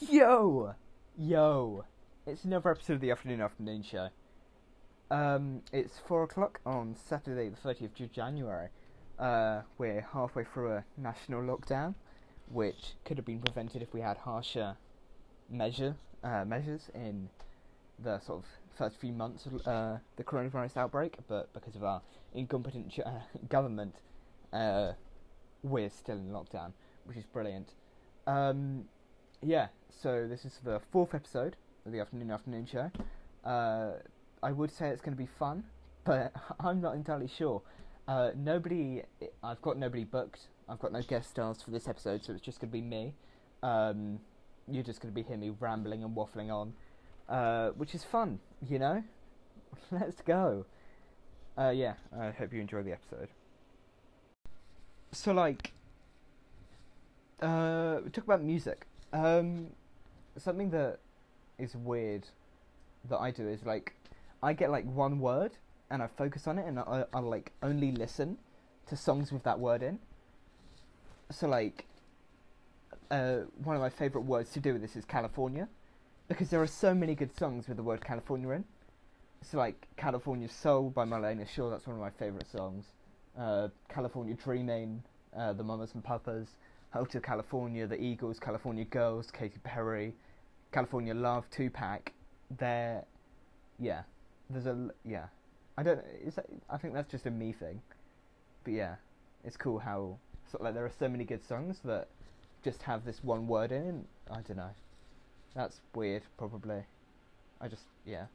Yo! Yo! It's another episode of the Afternoon Afternoon Show. Um, it's 4 o'clock on Saturday, the 30th of January. Uh, we're halfway through a national lockdown, which could have been prevented if we had harsher measure, uh, measures in the sort of first few months of uh, the coronavirus outbreak, but because of our incompetent uh, government, uh, we're still in lockdown, which is brilliant. Um, yeah, so this is the fourth episode of the Afternoon Afternoon Show. Uh, I would say it's going to be fun, but I'm not entirely sure. Uh, nobody, I've got nobody booked. I've got no guest stars for this episode, so it's just going to be me. Um, you're just going to be hearing me rambling and waffling on, uh, which is fun, you know. Let's go. Uh, yeah, I hope you enjoy the episode. So, like, uh, we talk about music. Um, something that is weird that I do is like I get like one word and I focus on it and I, I like only listen to songs with that word in. So like uh, one of my favorite words to do with this is California because there are so many good songs with the word California in. So like California Soul by Marlena Shaw, that's one of my favorite songs. Uh, California Dreaming, uh, the Mamas and Papas. Hotel California, the Eagles, California Girls, Katy Perry, California Love, Tupac. They're, yeah, there's a yeah. I don't. Is that, I think that's just a me thing, but yeah, it's cool how sort of like there are so many good songs that just have this one word in. And I don't know. That's weird, probably. I just yeah.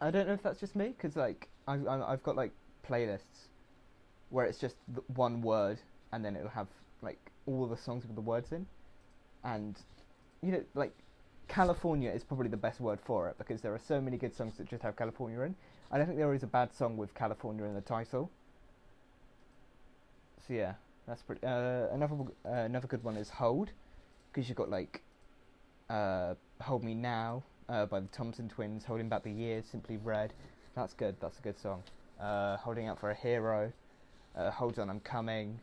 I don't know if that's just me because like I, I I've got like playlists where it's just one word and then it'll have like all the songs with the words in, and you know like California is probably the best word for it because there are so many good songs that just have California in. I don't think there is a bad song with California in the title. So yeah, that's pretty. Uh, another uh, another good one is Hold, because you've got like uh, Hold Me Now uh, by the Thompson Twins, Holding Back the Years, Simply Red. That's good. That's a good song. Uh, Holding Out for a Hero, uh, Hold On, I'm Coming.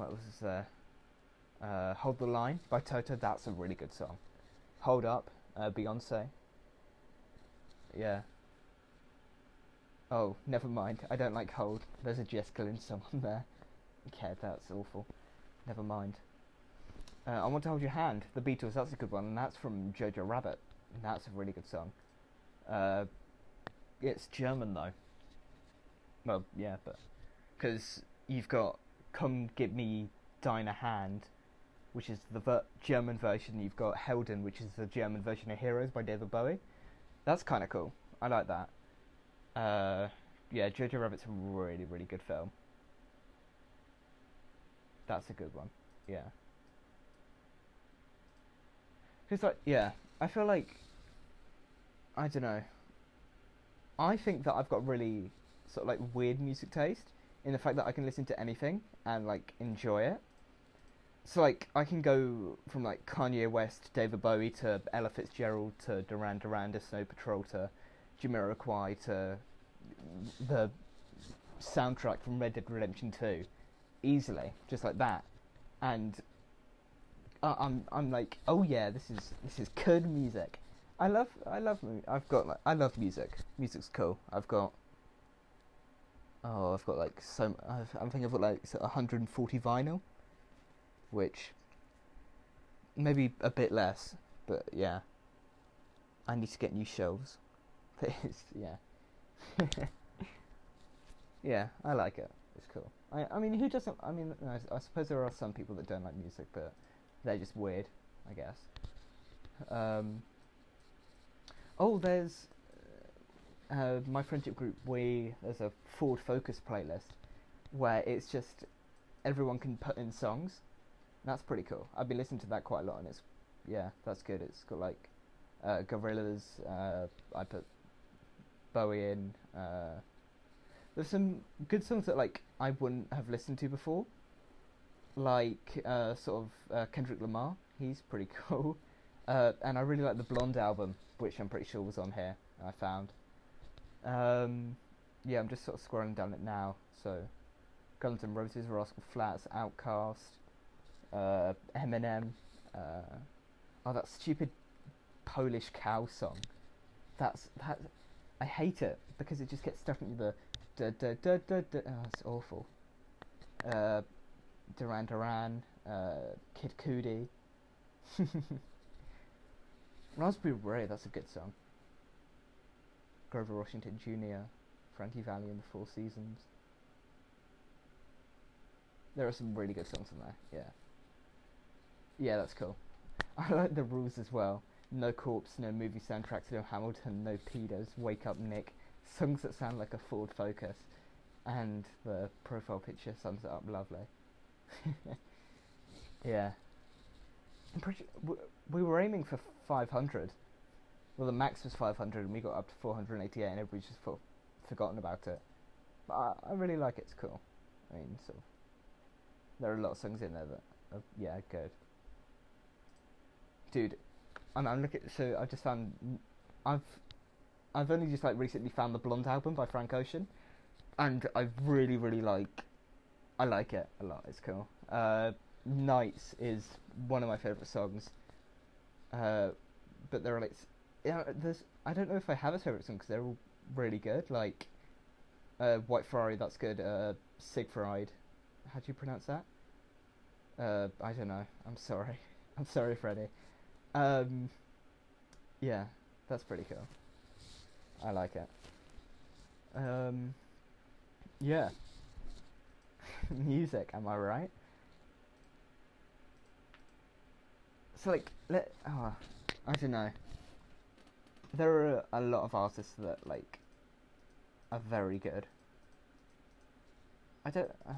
What was there? Uh, Hold the Line by Toto, that's a really good song. Hold Up, uh, Beyonce. Yeah. Oh, never mind. I don't like Hold. There's a Jess Glynne song on there. Okay, that's awful. Never mind. Uh, I Want to Hold Your Hand, The Beatles, that's a good one, and that's from Jojo Rabbit. And that's a really good song. Uh, it's German though. Well, yeah, but. Because you've got Komm Gib Mir Deine Hand, which is the ver- German version. You've got Helden, which is the German version of Heroes by David Bowie. That's kind of cool. I like that. Uh, yeah, Jojo Rabbit's a really, really good film. That's a good one. Yeah. Because, like, yeah, I feel like. I don't know. I think that I've got really sort of like weird music taste in the fact that I can listen to anything and like enjoy it. So like I can go from like Kanye West, David Bowie to Ella Fitzgerald to Duran Duran to Snow Patrol to Jamiroquai to the soundtrack from Red Dead Redemption 2 easily, just like that. And I'm I'm like, oh yeah, this is this is good music. I love I love I've got like I love music. Music's cool. I've got oh I've got like so I've, I think I've got like 140 vinyl, which maybe a bit less, but yeah. I need to get new shelves. Yeah. yeah, I like it. It's cool. I I mean, who doesn't? I mean, I, I suppose there are some people that don't like music, but they're just weird, I guess. Um, oh, there's uh, my friendship group. We there's a Ford Focus playlist where it's just everyone can put in songs. That's pretty cool. I've been listening to that quite a lot, and it's yeah, that's good. It's got like uh, Gorillaz. Uh, I put Bowie in. Uh, there's some good songs that like I wouldn't have listened to before, like uh, sort of uh, Kendrick Lamar. He's pretty cool, uh, and I really like the Blonde album, which I'm pretty sure was on here. I found. Um, yeah, I'm just sort of scrolling down it now. So, Guns N' Roses, Rascal Flatts, OutKast, uh, Eminem. Uh, oh, that stupid Polish cow song. That's that. I hate it because it just gets stuck into the da da da da da. Oh, it's awful. Uh, Duran Duran, uh, Kid Cudi. Raspberry Beret, that's a good song. Grover Washington Jr., Frankie Valli and the Four Seasons. There are some really good songs in there, yeah. Yeah, that's cool. I like the rules as well. No corpse, no movie soundtracks, no Hamilton, no pedos, Wake Up Nick, songs that sound like a Ford Focus, and the profile picture sums it up lovely. yeah. Pretty. We were aiming for 500. Well, the max was 500, and we got up to 488, and everybody's just for, forgotten about it. But I, I really like it. It's cool. I mean, of. There are a lot of songs in there that, are, yeah, good. Dude, I'm, I'm looking. So I just found. I've, I've only just like recently found the Blonde album by Frank Ocean, and I really, really like. I like it a lot. It's cool. Uh, Nights is one of my favorite songs. Uh, but there are like, yeah, there's. I don't know if I have a favorite song because they're all really good. Like, uh, White Ferrari, that's good. Uh, Seigfried, how do you pronounce that? Uh, I don't know. I'm sorry. I'm sorry, Freddie. Um, yeah, that's pretty cool. I like it. Um, yeah. Music, am I right? So like, let oh, I don't know. There are a lot of artists that like are very good. I don't. Uh,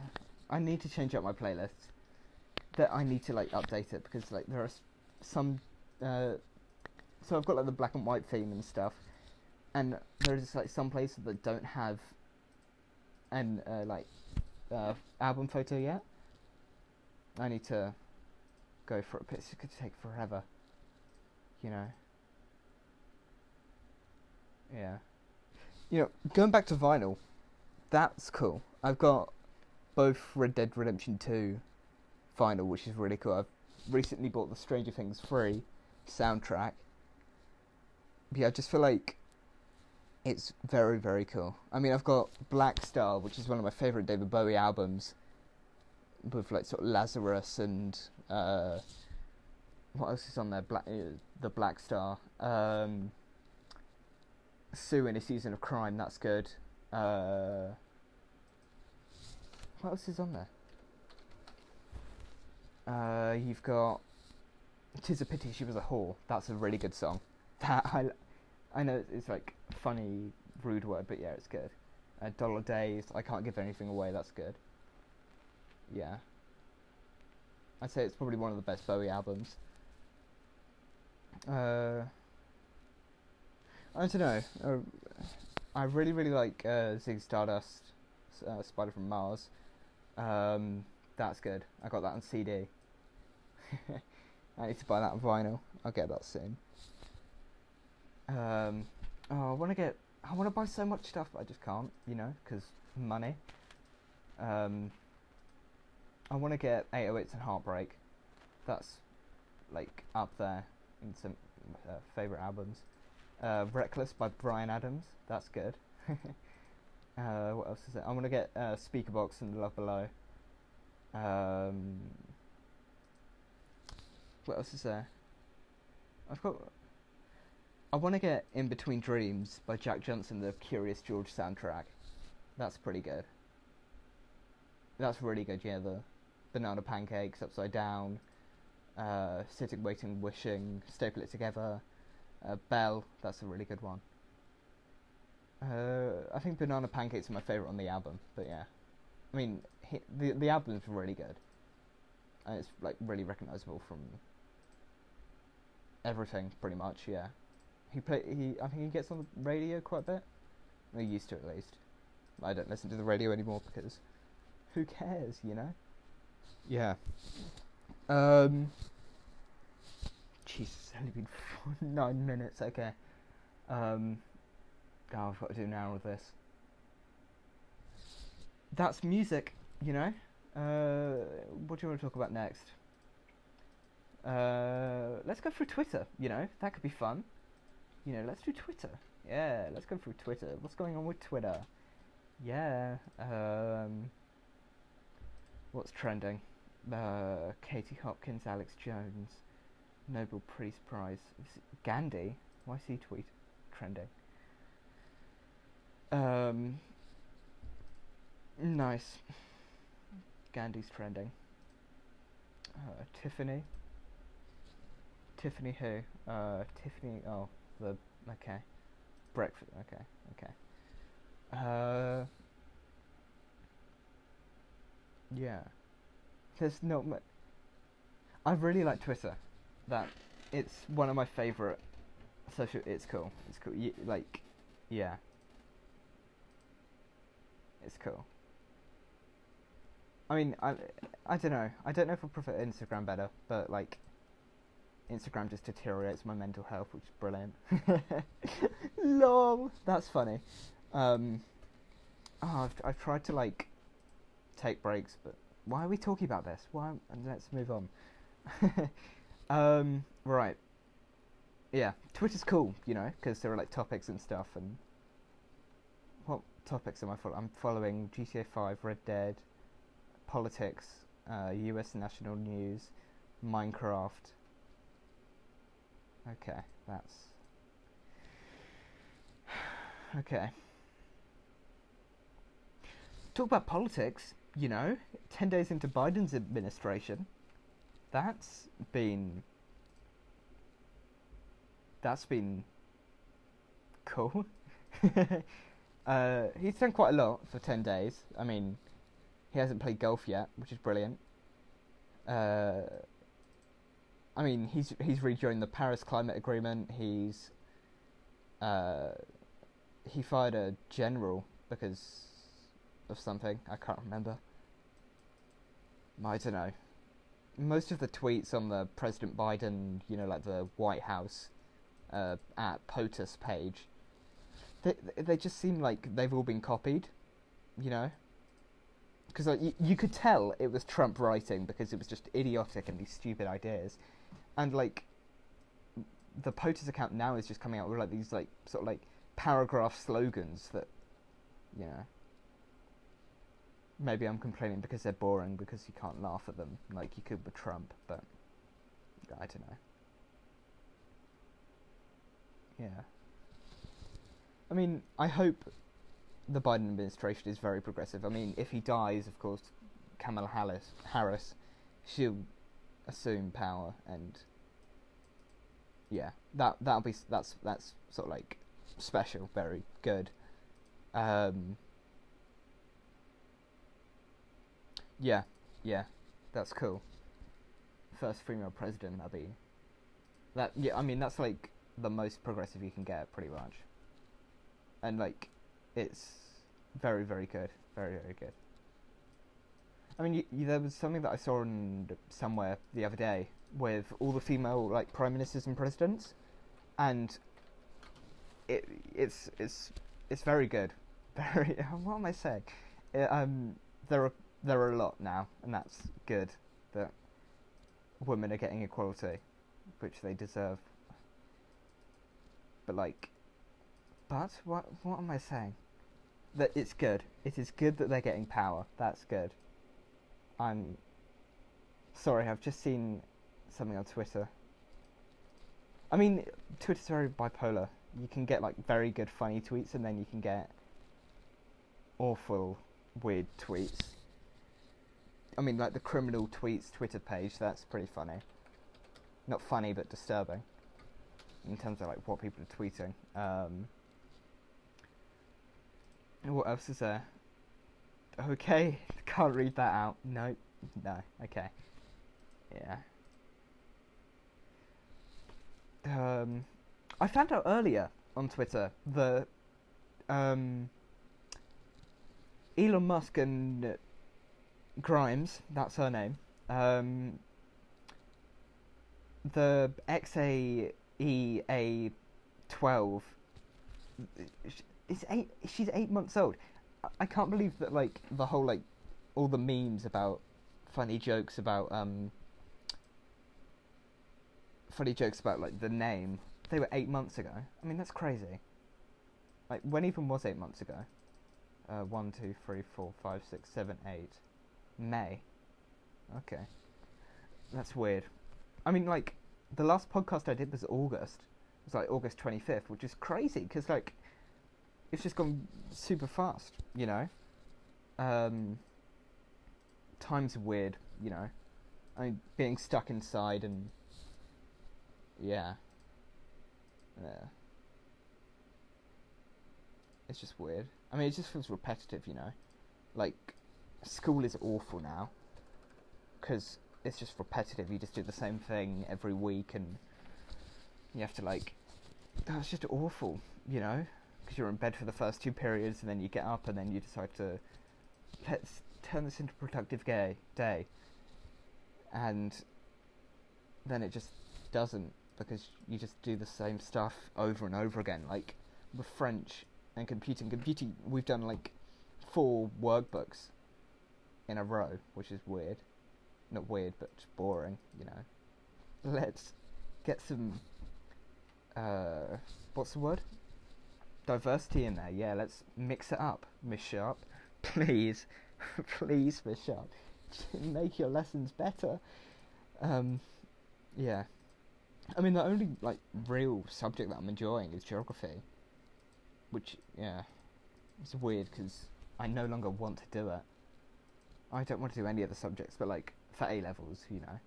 I need to change up my playlist. That I need to like update it because like there are some. Uh, so I've got like the black and white theme and stuff, and there's like some places that don't have an uh, like uh, album photo yet. I need to go for it, but it's going to take forever. You know. Yeah. You know, going back to vinyl, that's cool. I've got both Red Dead Redemption 2 vinyl, which is really cool. I've recently bought the Stranger Things 3 soundtrack. Yeah, I just feel like it's very, very cool. I mean, I've got Blackstar, which is one of my favourite David Bowie albums, with like sort of Lazarus and uh, what else is on there? Black, uh, the Blackstar. Um, Sue in a Season of Crime, that's good. Uh, what else is on there? Uh, you've got "Tis a Pity She Was a Whore." That's a really good song. That I, I know it's like funny, rude word, but yeah, it's good. Uh, Dollar Days. I can't give anything away. That's good. Yeah. I'd say it's probably one of the best Bowie albums. Uh, I don't know. Uh, I really, really like uh, Zig Stardust, uh, Spider from Mars. Um, that's good. I got that on CD. I need to buy that on vinyl. I'll get that soon. Um, oh, I want to get. I want to buy so much stuff, I just can't. You know, because money. Um, I want to get 808s and Heartbreak. That's like up there in some uh, favorite albums. Uh, Reckless by Bryan Adams. That's good. uh, what else is it? I want to get uh, Speakerboxxx and Love Below. Um, what else is there? I've got. I want to get In Between Dreams by Jack Johnson, the Curious George soundtrack. That's pretty good. That's really good. Yeah, the banana pancakes upside down, uh, sitting, waiting, wishing, staple it together. Uh, Bell, that's a really good one. Uh, I think banana pancakes are my favorite on the album, but yeah, I mean he, the the album's really good, and it's like really recognizable from everything pretty much. Yeah, he play he I think he gets on the radio quite a bit. He used to at least. I don't listen to the radio anymore because who cares, you know? Yeah. Um. Jesus, it's only been four, nine minutes. Okay. Um. Oh, I've got to do an hour of this. That's music, you know. Uh, what do you want to talk about next? Uh, let's go through Twitter. You know, that could be fun. You know, let's do Twitter. Yeah, let's go through Twitter. What's going on with Twitter? Yeah. Um, what's trending? Uh, Katie Hopkins, Alex Jones, Nobel Peace Prize. Gandhi. Why is he tweet trending? Um, nice. Gandhi's trending. Uh, Tiffany. Tiffany who? Uh, Tiffany. Oh, the okay. Breakfast. Okay, okay. Uh, yeah. There's not much. I really like Twitter. That it's one of my favorite social. It's cool. It's cool. Y- like, yeah. It's cool. I mean, I I don't know. I don't know if I prefer Instagram better, but like, Instagram just deteriorates my mental health, which is brilliant. Lol, that's funny. Um, oh, I've I've tried to like take breaks, but why are we talking about this? Why? Let's move on. um, right. Yeah, Twitter's cool, you know, because there are like topics and stuff. And what topics am I following? I'm following GTA 5, Red Dead, politics, uh, U.S. national news, Minecraft. Okay, that's okay. Talk about politics you know, 10 days into Biden's administration, that's been. That's been. cool. uh, he's done quite a lot for 10 days. I mean, he hasn't played golf yet, which is brilliant. Uh, I mean, he's he's rejoined the Paris Climate Agreement. He's uh, he fired a general because of something. I can't remember. I don't know. Most of the tweets on the President Biden, you know, like the White House uh, at POTUS page, they they just seem like they've all been copied, you know. Because like, you, you could tell it was Trump writing because it was just idiotic and these stupid ideas, and like the POTUS account now is just coming out with like these like sort of like paragraph slogans that, you know maybe I'm complaining because they're boring because you can't laugh at them like you could with Trump, but I don't know. Yeah. I mean, I hope the Biden administration is very progressive. I mean, if he dies, of course, Kamala Harris, Harris, she'll assume power, and yeah, that that'll be that's that's sort of like special, very good. Um, Yeah, yeah, that's cool. First female president, that'd be. That yeah, I mean that's like the most progressive you can get, pretty much. And like, it's very very good, very very good. I mean, there was something that I saw in somewhere the other day with all the female like prime ministers and presidents, and it it's it's it's very good. Very. What am I saying? It, um, there are there are a lot now, and that's good that women are getting equality, which they deserve. But like, but what what am I saying? That it's good. It is good that they're getting power. That's good. I'm sorry. I've just seen something on Twitter. I mean, Twitter's very bipolar. You can get like very good funny tweets, and then you can get awful weird tweets I mean, like the criminal tweets Twitter page. That's pretty funny. Not funny, but disturbing in terms of like what people are tweeting. Um, what else is there? Okay, can't read that out. No, no. Okay, yeah. Um, I found out earlier on Twitter that um, Elon Musk and Grimes, that's her name. Um, the XAEA12 is eight. She's eight months old. I can't believe that like the whole like all the memes about funny jokes about um funny jokes about like the name. They were eight months ago. I mean, that's crazy. Like, when even was eight months ago? Uh, one, two, three, four, five, six, seven, eight. May. Okay. That's weird. I mean, like, the last podcast I did was August. It was like August 25th, which is crazy because, like, it's just gone super fast, you know? Um, time's weird, you know? I mean, being stuck inside and. Yeah. Yeah. It's just weird. I mean, it just feels repetitive, you know? Like, school is awful now. Because it's just repetitive. You just do the same thing every week and you have to, like. Oh, That's just awful, you know? Because you're in bed for the first two periods and then you get up and then you decide to. Let's turn this into a productive gay day. And then it just doesn't because you just do the same stuff over and over again. Like with French and computing, computing, we've done like four workbooks in a row, which is weird. Not weird, but boring, you know. Let's get some. Uh, what's the word? Diversity in there. Yeah, let's mix it up, Miss Sharp. Please, please, Miss Sharp, make your lessons better. Um, yeah. I mean, the only like real subject that I'm enjoying is geography, which yeah, it's weird because I no longer want to do it. I don't want to do any other subjects, but like for A levels, you know.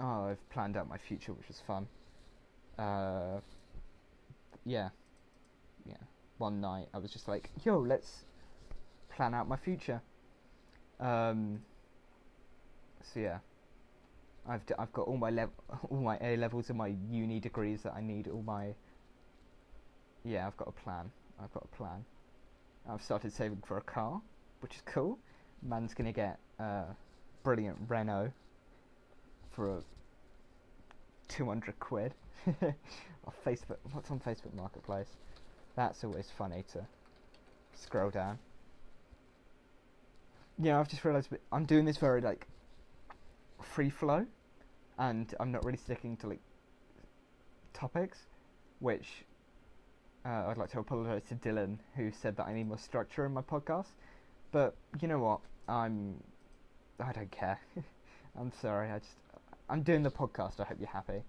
Oh, I've planned out my future, which was fun. Uh, yeah, yeah. One night, I was just like, "Yo, let's plan out my future." Um, so yeah, I've d- I've got all my lev- all my A levels and my uni degrees that I need. All my yeah, I've got a plan. I've got a plan. I've started saving for a car, which is cool. Man's gonna get a brilliant Renault for two hundred quid. on Facebook, what's on Facebook Marketplace? That's always funny to scroll down. Yeah, I've just realised I'm doing this very like free flow, and I'm not really sticking to like topics, which uh, I'd like to apologise to Dylan, who said that I need more structure in my podcast. But you know what? I'm I don't care. I'm sorry. I just I'm doing the podcast. I hope you're happy.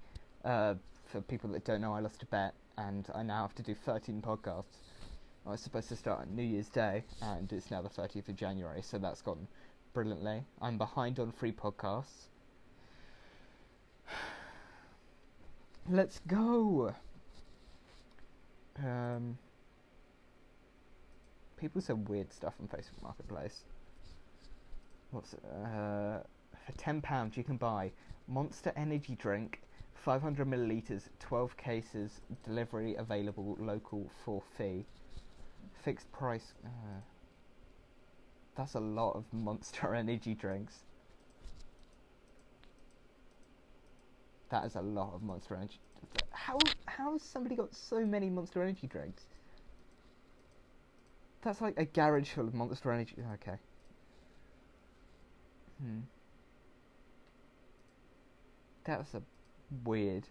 Uh, for people that don't know, I lost a bet, and I now have to do 13 podcasts. I was supposed to start on New Year's Day, and it's now the 30th of January, so that's gone brilliantly. I'm behind on free podcasts. Let's go. Um, people said weird stuff on Facebook Marketplace. What's uh, for ten pounds you can buy Monster Energy drink, five hundred milliliters, twelve cases, delivery available local for fee, fixed price. Uh, that's a lot of Monster Energy drinks. That is a lot of Monster Energy. How how has somebody got so many Monster Energy drinks? That's like a garage full of Monster Energy. Okay. Hmm. That's a weird.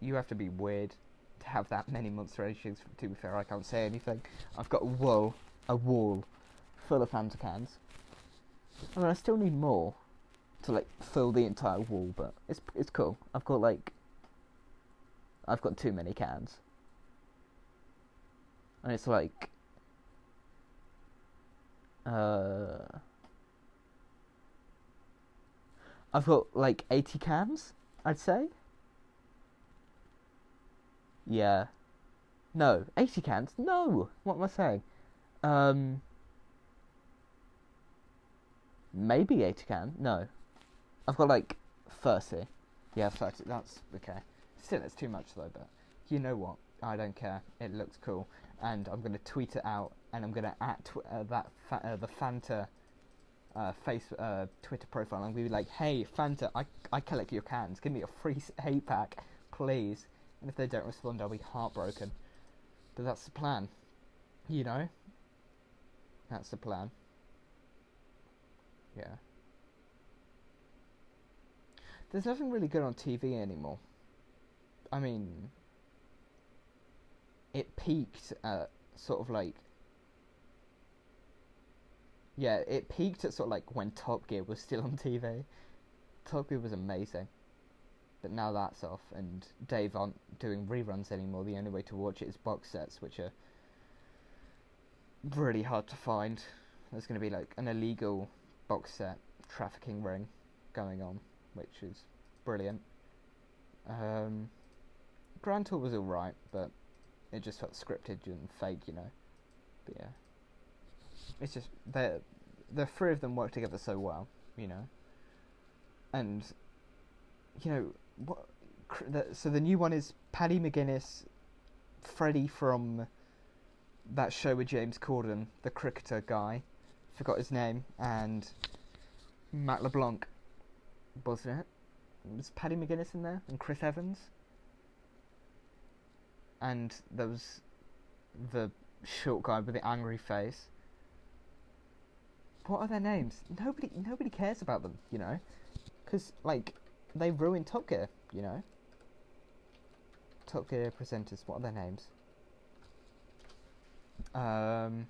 You have to be weird to have that many Monster Energy. To be fair, I can't say anything. I've got a wall, a wall, full of Fanta cans. I mean, I still need more to like fill the entire wall, but it's it's cool. I've got like I've got too many cans. And it's like uh I've got like 80 cans, I'd say. Yeah. No, 80 cans? No. What am I saying? Um maybe 80 cans. No. I've got like 30. Yeah, 30. That's okay. Still, it's too much though, but you know what? I don't care. It looks cool. And I'm going to tweet it out and I'm to at tw- uh, that fa- uh, the Fanta uh, face uh, Twitter profile. I'm to be like, hey, Fanta, I, I collect your cans. Give me a free eight pack, please. And if they don't respond, I'll be heartbroken. But that's the plan. You know? That's the plan. Yeah. there's nothing really good on TV anymore. I mean, it peaked at sort of like yeah, it peaked at sort of like when Top Gear was still on TV. Top Gear was amazing. But now that's off, and Dave aren't doing reruns anymore. The only way to watch it is box sets, which are really hard to find. There's going to be like an illegal box set trafficking ring going on, which is brilliant. Um, Grand Tour was alright, but it just felt scripted and fake, you know. But yeah, it's just the the three of them work together so well, you know. And you know what? The, so the new one is Paddy McGuinness, Freddie from that show with James Corden, the cricketer guy, forgot his name, and Matt LeBlanc, wasn't it? Was Paddy McGuinness in there and Chris Evans? And there was the short guy with the angry face. What are their names? Nobody, nobody cares about them, you know, because like they ruined Top Gear, you know. Top Gear presenters, what are their names? Um,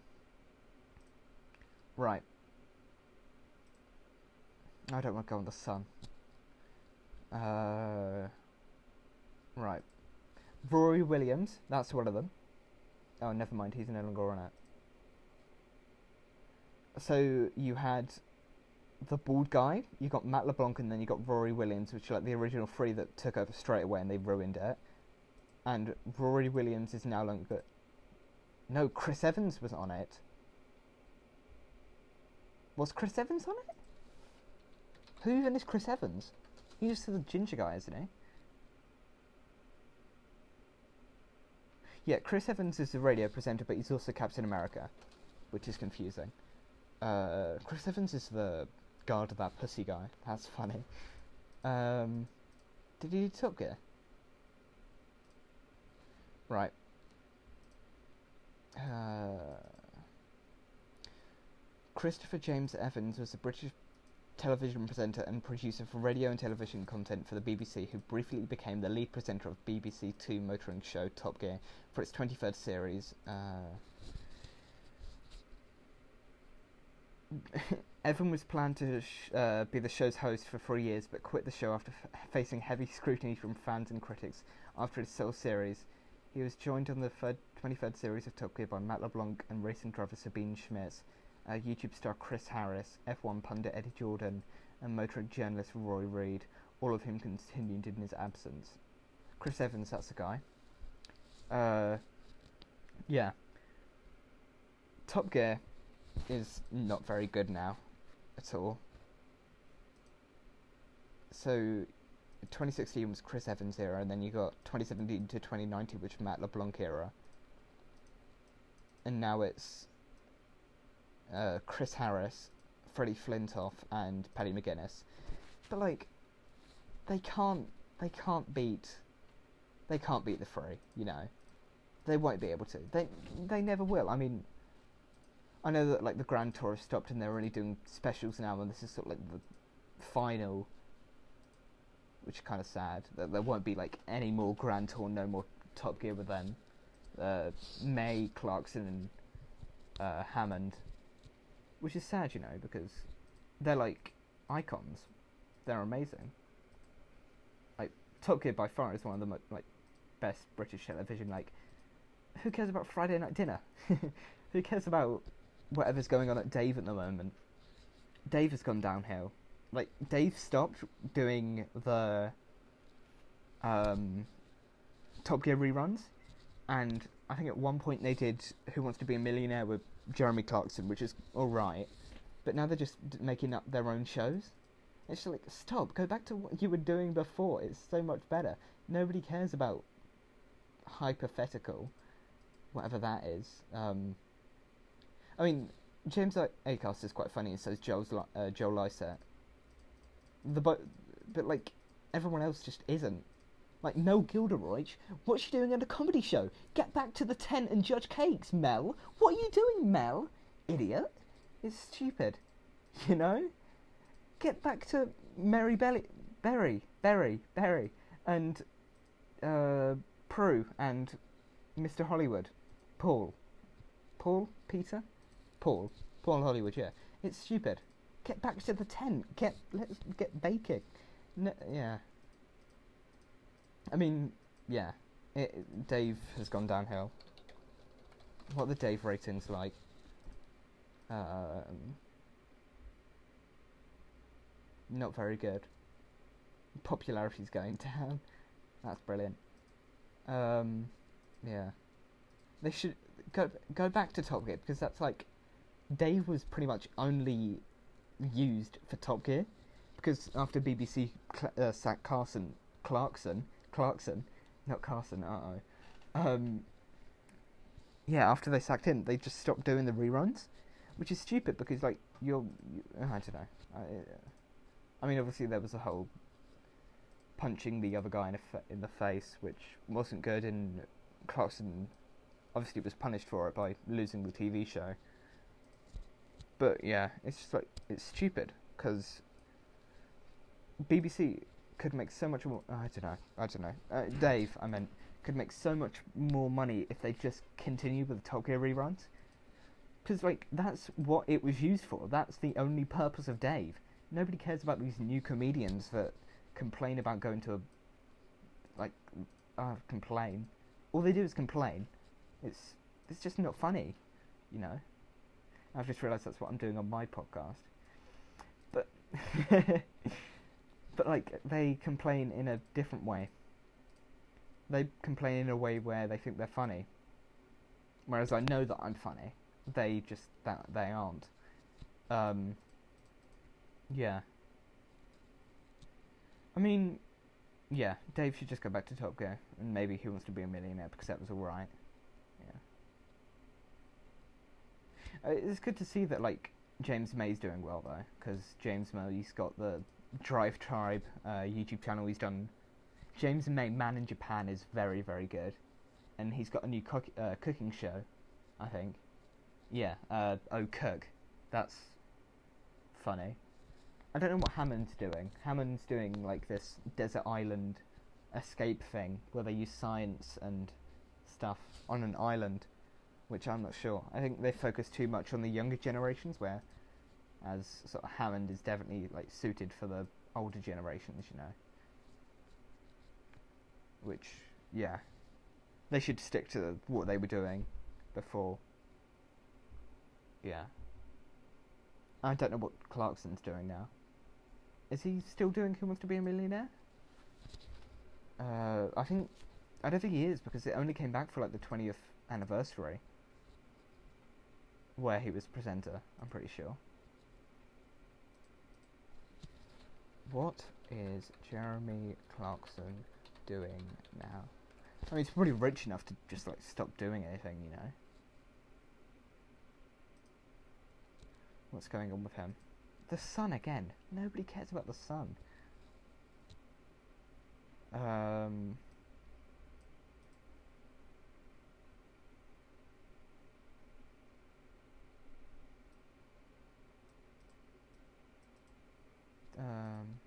right. I don't want to go on the sun. Uh, right. Rory Williams, that's one of them. Oh, never mind, he's no longer on it. So you had the bald guy, you got Matt LeBlanc, and then you got Rory Williams, which are like the original three that took over straight away and they ruined it. And Rory Williams is now longer. No, Chris Evans was on it. Was Chris Evans on it? Who even is Chris Evans? He's just the ginger guy, isn't he? Yeah, Chris Evans is the radio presenter, but he's also Captain America, which is confusing. Uh, Chris Evans is the guard of that pussy guy. That's funny. Um, did he do Top Gear? Right. Uh, Christopher James Evans was a British television presenter and producer for radio and television content for the BBC, who briefly became the lead presenter of BBC Two motoring show Top Gear for its 23rd series. Uh, Evan was planned to sh- uh, be the show's host for three years, but quit the show after f- facing heavy scrutiny from fans and critics after his sole series. He was joined on the third, 23rd series of Top Gear by Matt LeBlanc and racing driver Sabine Schmitz, uh, YouTube star Chris Harris, F1 pundit Eddie Jordan, and motoring journalist Rory Reid, all of whom continued in his absence. Chris Evans, that's the guy. Uh, yeah. Top Gear is not very good now at all. So, 2016 was Chris Evans era, and then you got 2017 to 2019, which Matt LeBlanc era, and now it's uh, Chris Harris, Freddie Flintoff, and Paddy McGuinness. But like, they can't, they can't beat, they can't beat the three. You know, they won't be able to. They, they never will. I mean, I know that like the Grand Tour has stopped and they're only doing specials now, and this is sort of like the final, which is kind of sad. That there won't be like any more Grand Tour, no more Top Gear with them. Uh, May, Clarkson, and uh, Hammond, which is sad, you know, because they're like icons. They're amazing. Like Top Gear by far is one of the mo- like best British television. Like, who cares about Friday Night Dinner? who cares about whatever's going on at Dave at the moment. Dave has gone downhill. Like Dave stopped doing the um, Top Gear reruns, and I think at one point they did Who Wants to Be a Millionaire with Jeremy Clarkson, which is all right. But now they're just making up their own shows. It's just like stop, go back to what you were doing before. It's so much better. Nobody cares about hypothetical, whatever that is. Um, I mean, James Acaster is quite funny, and so is Joel's, uh, Joel Lycett. The but, but like everyone else just isn't. Like no Gilderoy, what's she doing at a comedy show? Get back to the tent and judge cakes, Mel. What are you doing, Mel? Idiot. It's stupid. You know. Get back to Mary Belly- Berry. Berry, Berry, and uh, Prue and Mr. Hollywood, Paul, Paul, Peter, Paul, Paul Hollywood. Yeah, it's stupid. Get back to the tent. Get let's get baking. No, yeah. I mean, yeah. It, Dave has gone downhill. What the Dave ratings like? Um, not very good. Popularity's going down. That's brilliant. Um, yeah. They should go go back to Top Gear because that's like Dave was pretty much only used for Top Gear because after BBC cl- uh, sacked Carson Clarkson Clarkson not Carson uh oh um yeah after they sacked him they just stopped doing the reruns which is stupid because like you're you, I don't know I, I mean obviously there was a whole punching the other guy in, fa- in the face which wasn't good and Clarkson obviously was punished for it by losing the TV show but yeah, it's just like it's stupid because BBC could make so much more. I don't know. I don't know. Uh, Dave, I meant, could make so much more money if they just continue with the Top Gear reruns. Because like that's what it was used for. That's the only purpose of Dave. Nobody cares about these new comedians that complain about going to a like uh, complain. All they do is complain. It's it's just not funny, you know. I've just realised that's what I'm doing on my podcast. But but like they complain in a different way. They complain in a way where they think they're funny. Whereas I know that I'm funny. They just that they aren't. Um yeah. I mean yeah, Dave should just go back to Top Gear and maybe he wants to be a millionaire because that was alright. Uh, it's good to see that like James May's doing well though, because James May he's got the Drive Tribe uh, YouTube channel. He's done James May Man in Japan is very very good, and he's got a new cook, uh, cooking show, I think. Yeah, uh, Oh Cook, that's funny. I don't know what Hammond's doing. Hammond's doing like this desert island escape thing where they use science and stuff on an island which I'm not sure. I think they focus too much on the younger generations, where as sort of Hammond is definitely like suited for the older generations, you know. Which, yeah, they should stick to what they were doing before. Yeah. I don't know what Clarkson's doing now. Is he still doing Who Wants to Be a Millionaire? Uh, I think I don't think he is because it only came back for like the twentieth anniversary where he was presenter, I'm pretty sure. What is Jeremy Clarkson doing now? I mean, he's probably rich enough to just like stop doing anything, you know. What's going on with him? The sun again. Nobody cares about the sun. Um. Um,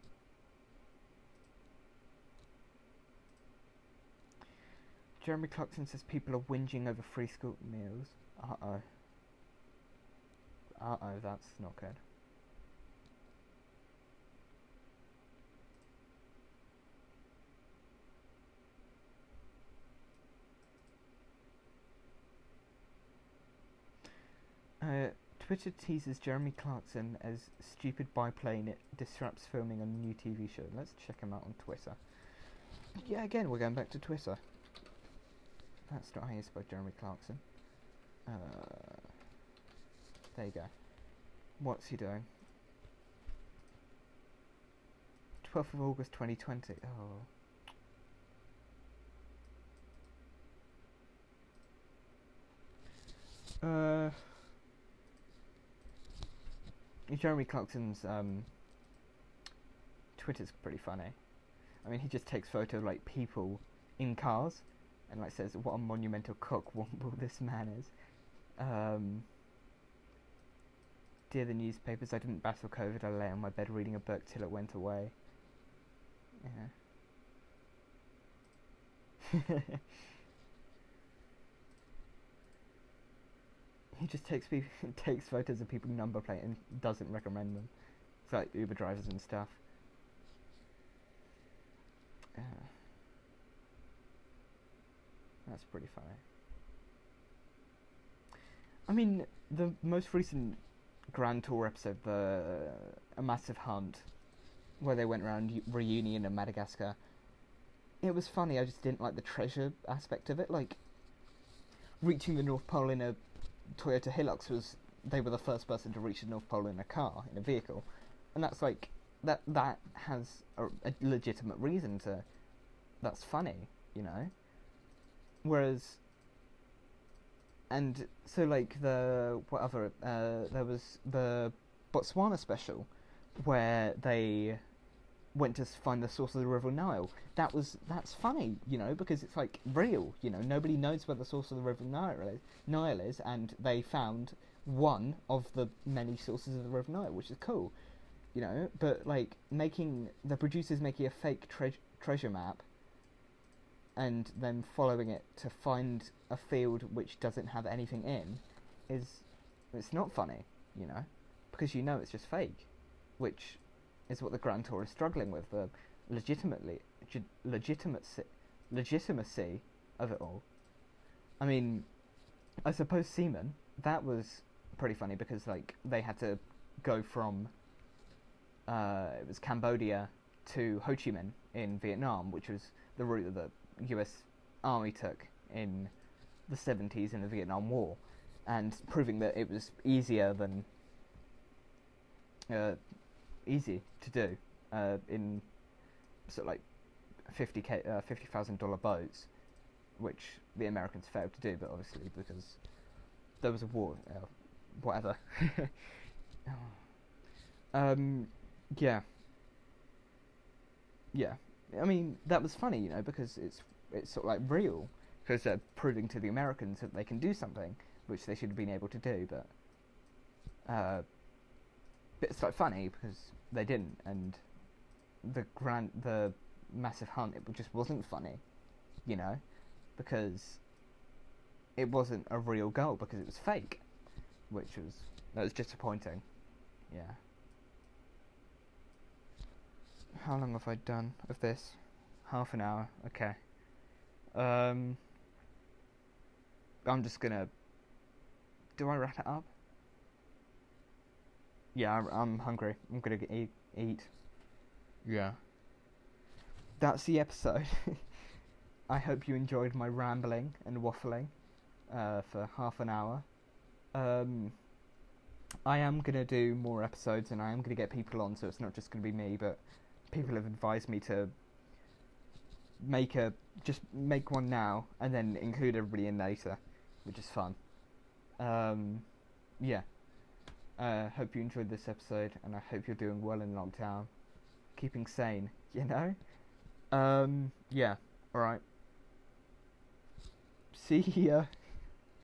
Jeremy Clarkson says people are whinging over free school meals. Uh oh. Uh oh, that's not good. Uh, Twitter teases Jeremy Clarkson as stupid biplane. It disrupts filming on a new TV show. Let's check him out on Twitter. Yeah, again, we're going back to Twitter. That's not how you spell Jeremy Clarkson. Uh, there you go. What's he doing? 12th of August 2020. Oh. Uh. Jeremy Clarkson's um, Twitter's pretty funny. I mean, he just takes photo of like people in cars and like says, "What a monumental cook Womble this man is." Um, Dear the newspapers, I didn't battle COVID. I lay on my bed reading a book till it went away. Yeah. he just takes people, takes photos of people's number plate and doesn't recommend them. It's like Uber drivers and stuff. Yeah. That's pretty funny. I mean, the most recent Grand Tour episode, the A Massive Hunt, where they went around Reunion and Madagascar, it was funny. I just didn't like the treasure aspect of it. Like, reaching the North Pole in a Toyota Hilux was they were the first person to reach the North Pole in a car in a vehicle, and that's like that that has a, a legitimate reason to. That's funny, you know. Whereas. And so, like the whatever, uh, there was the Botswana special, where they went to find the source of the river Nile. That was that's funny, you know, because it's like real. You know, nobody knows where the source of the river Nile is, Nile is, and they found one of the many sources of the river Nile, which is cool. You know, but like making the producers making a fake tre- treasure map and then following it to find a field which doesn't have anything in is it's not funny, you know, because you know it's just fake, which is what the Grand Tour is struggling with the legitimately legitimacy legitimacy of it all. I mean, I suppose Seamen that was pretty funny because like they had to go from uh, it was Cambodia to Ho Chi Minh in Vietnam, which was the route that the U.S. Army took in the 70s in the Vietnam War, and proving that it was easier than uh, easy to do uh, in sort of like 50 k uh, fifty thousand dollar boats, which the Americans failed to do, but obviously because there was a war, uh, whatever. um, yeah, yeah. I mean that was funny, you know, because it's it's sort of like real because they're proving to the Americans that they can do something which they should have been able to do, but uh, it's like funny because they didn't, and the grand, the massive hunt, it just wasn't funny, you know, because it wasn't a real goal because it was fake, which was that was disappointing. Yeah. How long have I done of this? Half an hour. Okay. Um. I'm just gonna. Do I wrap it up? Yeah, I'm, I'm hungry. I'm gonna eat. Eat. Yeah. That's the episode. I hope you enjoyed my rambling and waffling uh, for half an hour. Um, I am gonna do more episodes, and I am gonna get people on, so it's not just gonna be me. But people have advised me to make a just make one now, and then include everybody in later, which is fun. Um, yeah. Uh, hope you enjoyed this episode, and I hope you're doing well in lockdown, keeping sane. You know. Um, yeah. All right. See ya.